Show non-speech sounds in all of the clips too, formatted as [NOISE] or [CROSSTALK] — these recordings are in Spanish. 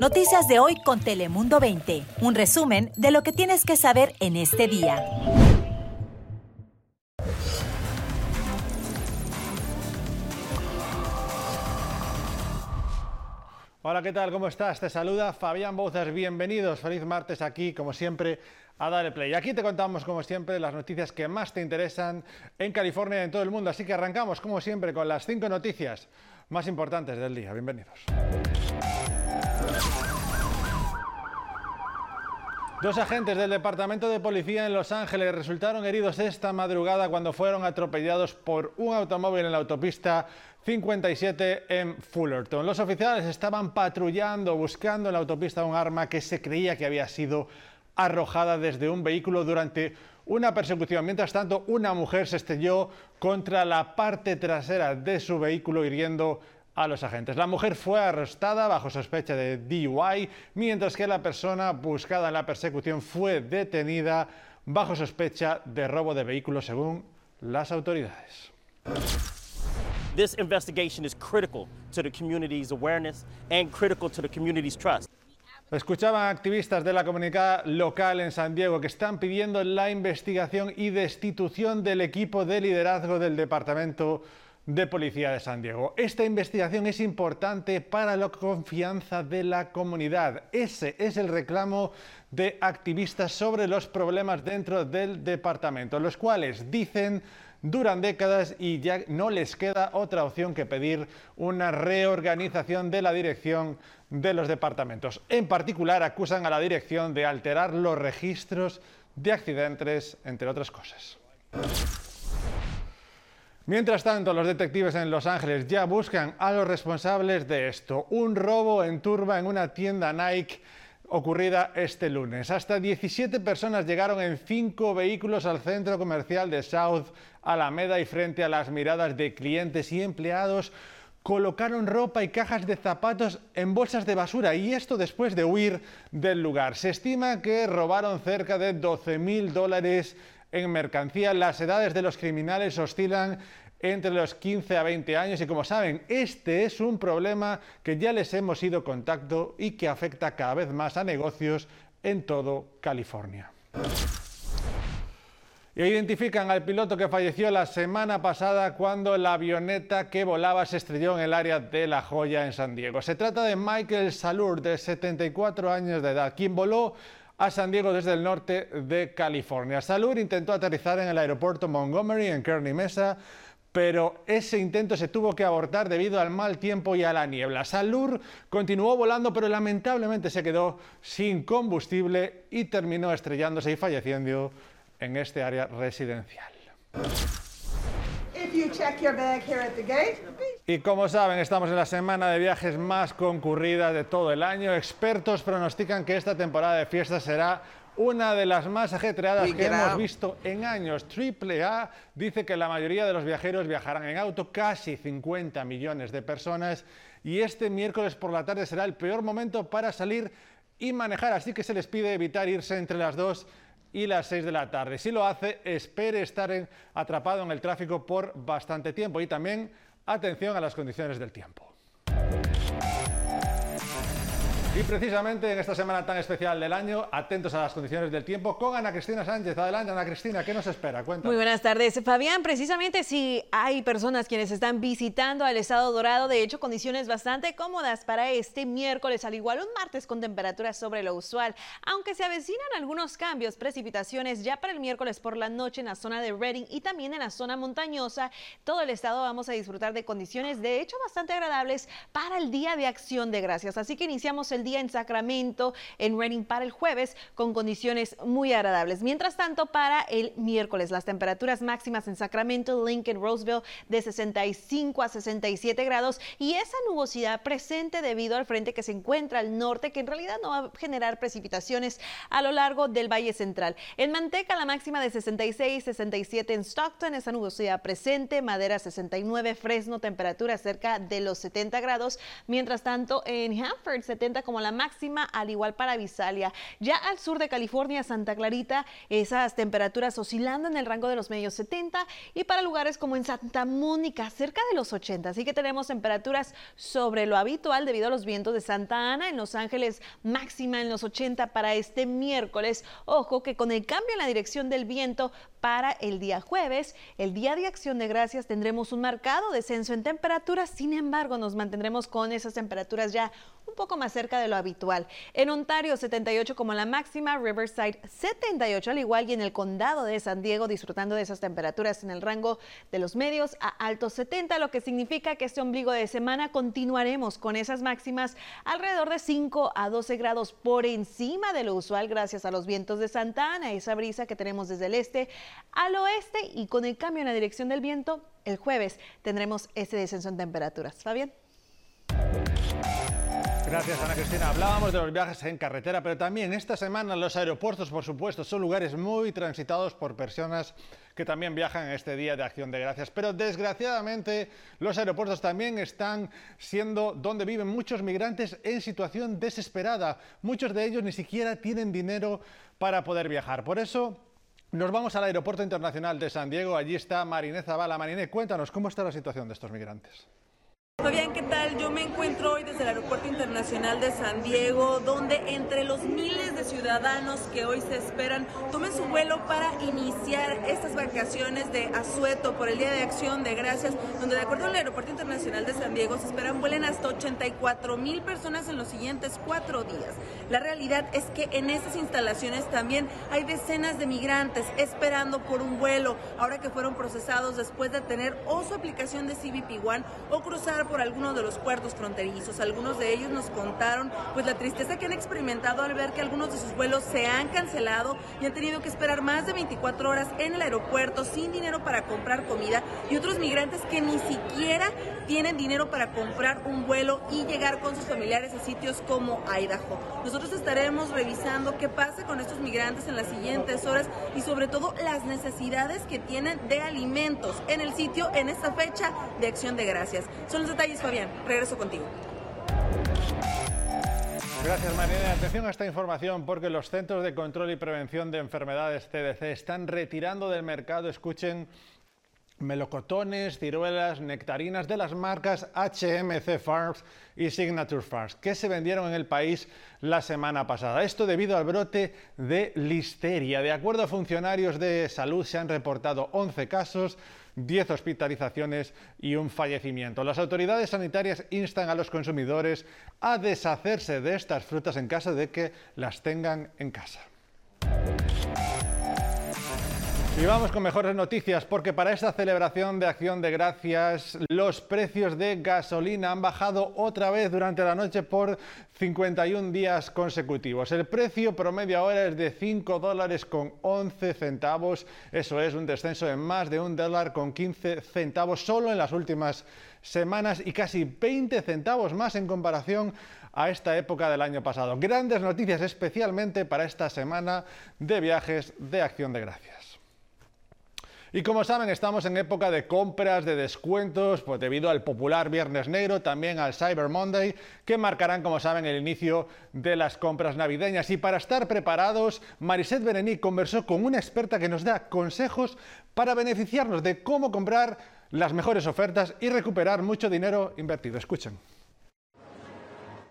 Noticias de hoy con Telemundo 20. Un resumen de lo que tienes que saber en este día. Hola, ¿qué tal? ¿Cómo estás? Te saluda Fabián Bouzas. Bienvenidos. Feliz martes aquí, como siempre, a Dale Play. Aquí te contamos, como siempre, las noticias que más te interesan en California y en todo el mundo. Así que arrancamos, como siempre, con las cinco noticias más importantes del día. Bienvenidos. Dos agentes del Departamento de Policía en Los Ángeles resultaron heridos esta madrugada cuando fueron atropellados por un automóvil en la autopista 57 en Fullerton. Los oficiales estaban patrullando, buscando en la autopista un arma que se creía que había sido arrojada desde un vehículo durante una persecución. Mientras tanto, una mujer se estrelló contra la parte trasera de su vehículo hiriendo a los agentes. La mujer fue arrestada bajo sospecha de DUI, mientras que la persona buscada en la persecución fue detenida bajo sospecha de robo de vehículos según las autoridades. This investigation is critical to the community's awareness and critical to the community's trust. Escuchaban activistas de la comunidad local en San Diego que están pidiendo la investigación y destitución del equipo de liderazgo del departamento de Policía de San Diego. Esta investigación es importante para la confianza de la comunidad. Ese es el reclamo de activistas sobre los problemas dentro del departamento, los cuales dicen duran décadas y ya no les queda otra opción que pedir una reorganización de la dirección de los departamentos. En particular, acusan a la dirección de alterar los registros de accidentes, entre otras cosas. Mientras tanto, los detectives en Los Ángeles ya buscan a los responsables de esto. Un robo en turba en una tienda Nike ocurrida este lunes. Hasta 17 personas llegaron en cinco vehículos al centro comercial de South Alameda y frente a las miradas de clientes y empleados colocaron ropa y cajas de zapatos en bolsas de basura y esto después de huir del lugar. Se estima que robaron cerca de 12 mil dólares en mercancía. Las edades de los criminales oscilan entre los 15 a 20 años y como saben, este es un problema que ya les hemos ido contacto y que afecta cada vez más a negocios en todo California. Y identifican al piloto que falleció la semana pasada cuando la avioneta que volaba se estrelló en el área de La Joya en San Diego. Se trata de Michael Salur, de 74 años de edad, quien voló a San Diego desde el norte de California. Salur intentó aterrizar en el aeropuerto Montgomery en Kearney Mesa, pero ese intento se tuvo que abortar debido al mal tiempo y a la niebla. Salur continuó volando, pero lamentablemente se quedó sin combustible y terminó estrellándose y falleciendo en este área residencial. Y como saben, estamos en la semana de viajes más concurrida de todo el año. Expertos pronostican que esta temporada de fiestas será una de las más ajetreadas que hemos visto en años. AAA dice que la mayoría de los viajeros viajarán en auto, casi 50 millones de personas, y este miércoles por la tarde será el peor momento para salir y manejar, así que se les pide evitar irse entre las 2 y las 6 de la tarde. Si lo hace, espere estar atrapado en el tráfico por bastante tiempo y también atención a las condiciones del tiempo. Y precisamente en esta semana tan especial del año, atentos a las condiciones del tiempo, con Ana Cristina Sánchez. Adelante, Ana Cristina, ¿qué nos espera? Cuéntanos. Muy buenas tardes. Fabián, precisamente si hay personas quienes están visitando al Estado Dorado, de hecho, condiciones bastante cómodas para este miércoles, al igual un martes con temperaturas sobre lo usual, aunque se avecinan algunos cambios, precipitaciones ya para el miércoles por la noche en la zona de Redding y también en la zona montañosa. Todo el estado vamos a disfrutar de condiciones, de hecho, bastante agradables para el Día de Acción de Gracias. Así que iniciamos el día en Sacramento, en Redding para el jueves, con condiciones muy agradables. Mientras tanto, para el miércoles, las temperaturas máximas en Sacramento, Lincoln, Roseville, de 65 a 67 grados y esa nubosidad presente debido al frente que se encuentra al norte, que en realidad no va a generar precipitaciones a lo largo del Valle Central. En Manteca, la máxima de 66, 67 en Stockton, esa nubosidad presente, Madera 69, Fresno, temperatura cerca de los 70 grados. Mientras tanto, en Hanford, 70 como la máxima, al igual para Visalia. Ya al sur de California, Santa Clarita, esas temperaturas oscilando en el rango de los medios 70 y para lugares como en Santa Mónica, cerca de los 80. Así que tenemos temperaturas sobre lo habitual debido a los vientos de Santa Ana. En Los Ángeles, máxima en los 80 para este miércoles. Ojo que con el cambio en la dirección del viento para el día jueves, el día de acción de gracias, tendremos un marcado descenso en temperaturas. Sin embargo, nos mantendremos con esas temperaturas ya un poco más cerca de lo habitual. En Ontario, 78 como la máxima, Riverside 78 al igual y en el condado de San Diego disfrutando de esas temperaturas en el rango de los medios a altos 70, lo que significa que este ombligo de semana continuaremos con esas máximas alrededor de 5 a 12 grados por encima de lo usual gracias a los vientos de Santa Ana, esa brisa que tenemos desde el este al oeste y con el cambio en la dirección del viento, el jueves tendremos ese descenso en temperaturas. Fabián. Gracias, Ana Cristina. Hablábamos de los viajes en carretera, pero también esta semana los aeropuertos, por supuesto, son lugares muy transitados por personas que también viajan este Día de Acción de Gracias. Pero desgraciadamente los aeropuertos también están siendo donde viven muchos migrantes en situación desesperada. Muchos de ellos ni siquiera tienen dinero para poder viajar. Por eso nos vamos al Aeropuerto Internacional de San Diego. Allí está Mariné Zavala. Mariné, cuéntanos, ¿cómo está la situación de estos migrantes? Fabián, ¿qué tal? Yo me encuentro hoy desde el Aeropuerto Internacional de San Diego, donde entre los miles de ciudadanos que hoy se esperan tomen su vuelo para iniciar estas vacaciones de asueto por el Día de Acción de Gracias, donde de acuerdo al Aeropuerto Internacional de San Diego se esperan vuelen hasta 84 mil personas en los siguientes cuatro días. La realidad es que en estas instalaciones también hay decenas de migrantes esperando por un vuelo, ahora que fueron procesados después de tener o su aplicación de CBP One o cruzar por algunos de los puertos fronterizos. Algunos de ellos nos contaron pues la tristeza que han experimentado al ver que algunos de sus vuelos se han cancelado y han tenido que esperar más de 24 horas en el aeropuerto sin dinero para comprar comida y otros migrantes que ni siquiera tienen dinero para comprar un vuelo y llegar con sus familiares a sitios como Idaho. Nosotros estaremos revisando qué pasa con estos migrantes en las siguientes horas y sobre todo las necesidades que tienen de alimentos en el sitio en esta fecha de acción de gracias. Son los detalles, Fabián. Regreso contigo. Gracias, Mariana. Atención a esta información porque los Centros de Control y Prevención de Enfermedades CDC están retirando del mercado, escuchen, melocotones, ciruelas, nectarinas de las marcas HMC Farms y Signature Farms, que se vendieron en el país la semana pasada. Esto debido al brote de listeria. De acuerdo a funcionarios de salud, se han reportado 11 casos 10 hospitalizaciones y un fallecimiento. Las autoridades sanitarias instan a los consumidores a deshacerse de estas frutas en caso de que las tengan en casa. Y vamos con mejores noticias porque para esta celebración de acción de gracias los precios de gasolina han bajado otra vez durante la noche por 51 días consecutivos. El precio promedio ahora es de 5 dólares con 11 centavos, eso es un descenso de más de un dólar con 15 centavos solo en las últimas semanas y casi 20 centavos más en comparación a esta época del año pasado. Grandes noticias especialmente para esta semana de viajes de acción de gracias. Y como saben, estamos en época de compras, de descuentos, pues debido al popular Viernes Negro, también al Cyber Monday, que marcarán, como saben, el inicio de las compras navideñas. Y para estar preparados, Mariset Berení conversó con una experta que nos da consejos para beneficiarnos de cómo comprar las mejores ofertas y recuperar mucho dinero invertido. Escuchen.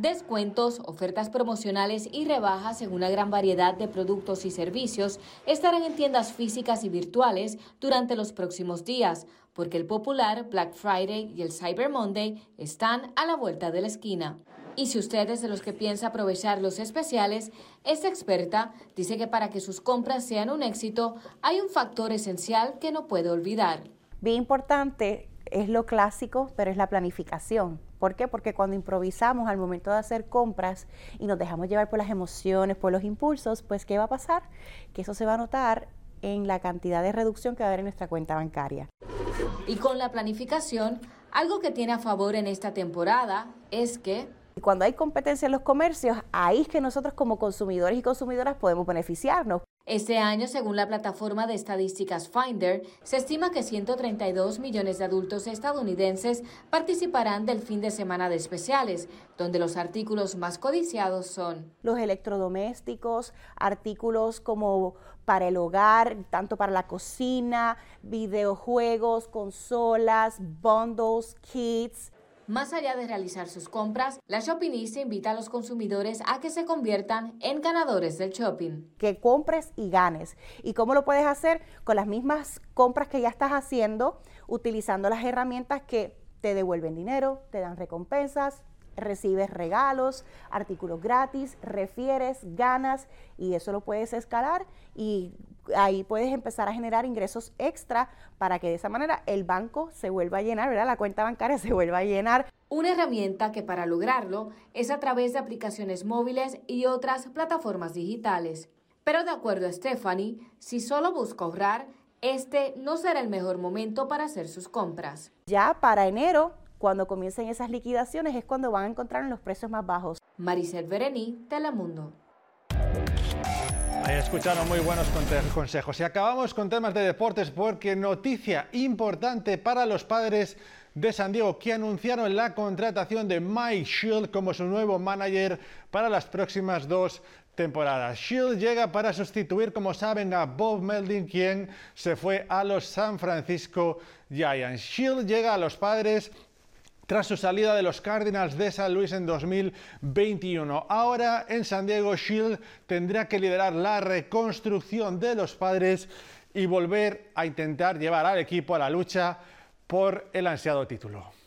Descuentos, ofertas promocionales y rebajas en una gran variedad de productos y servicios estarán en tiendas físicas y virtuales durante los próximos días, porque el popular Black Friday y el Cyber Monday están a la vuelta de la esquina. Y si usted es de los que piensa aprovechar los especiales, esta experta dice que para que sus compras sean un éxito hay un factor esencial que no puede olvidar. Bien importante es lo clásico, pero es la planificación. ¿Por qué? Porque cuando improvisamos al momento de hacer compras y nos dejamos llevar por las emociones, por los impulsos, pues ¿qué va a pasar? Que eso se va a notar en la cantidad de reducción que va a haber en nuestra cuenta bancaria. Y con la planificación, algo que tiene a favor en esta temporada es que cuando hay competencia en los comercios, ahí es que nosotros como consumidores y consumidoras podemos beneficiarnos. Este año, según la plataforma de estadísticas Finder, se estima que 132 millones de adultos estadounidenses participarán del fin de semana de especiales, donde los artículos más codiciados son los electrodomésticos, artículos como para el hogar, tanto para la cocina, videojuegos, consolas, bundles, kits, más allá de realizar sus compras, la Shoppingista invita a los consumidores a que se conviertan en ganadores del shopping. Que compres y ganes. ¿Y cómo lo puedes hacer? Con las mismas compras que ya estás haciendo, utilizando las herramientas que te devuelven dinero, te dan recompensas, recibes regalos, artículos gratis, refieres, ganas y eso lo puedes escalar y ahí puedes empezar a generar ingresos extra para que de esa manera el banco se vuelva a llenar, ¿verdad? La cuenta bancaria [LAUGHS] se vuelva a llenar. Una herramienta que para lograrlo es a través de aplicaciones móviles y otras plataformas digitales. Pero de acuerdo a Stephanie, si solo busca ahorrar, este no será el mejor momento para hacer sus compras. Ya para enero cuando comiencen esas liquidaciones es cuando van a encontrar los precios más bajos. Maricel Berení, Telemundo. Ahí escucharon muy buenos consejos. Y acabamos con temas de deportes porque noticia importante para los padres de San Diego que anunciaron la contratación de Mike Shield como su nuevo manager para las próximas dos temporadas. Shield llega para sustituir, como saben, a Bob Melding, quien se fue a los San Francisco Giants. Shield llega a los padres tras su salida de los Cardinals de San Luis en 2021. Ahora en San Diego, Shield tendrá que liderar la reconstrucción de los padres y volver a intentar llevar al equipo a la lucha por el ansiado título.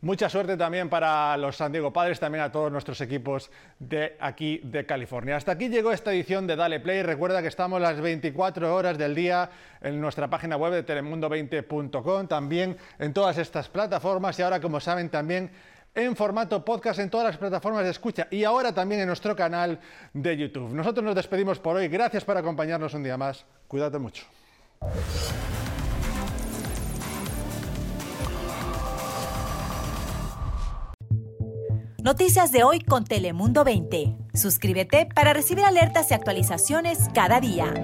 Mucha suerte también para los San Diego Padres, también a todos nuestros equipos de aquí de California. Hasta aquí llegó esta edición de Dale Play. Recuerda que estamos las 24 horas del día en nuestra página web de telemundo20.com, también en todas estas plataformas y ahora, como saben, también en formato podcast en todas las plataformas de escucha y ahora también en nuestro canal de YouTube. Nosotros nos despedimos por hoy. Gracias por acompañarnos un día más. Cuídate mucho. Noticias de hoy con Telemundo 20. Suscríbete para recibir alertas y actualizaciones cada día.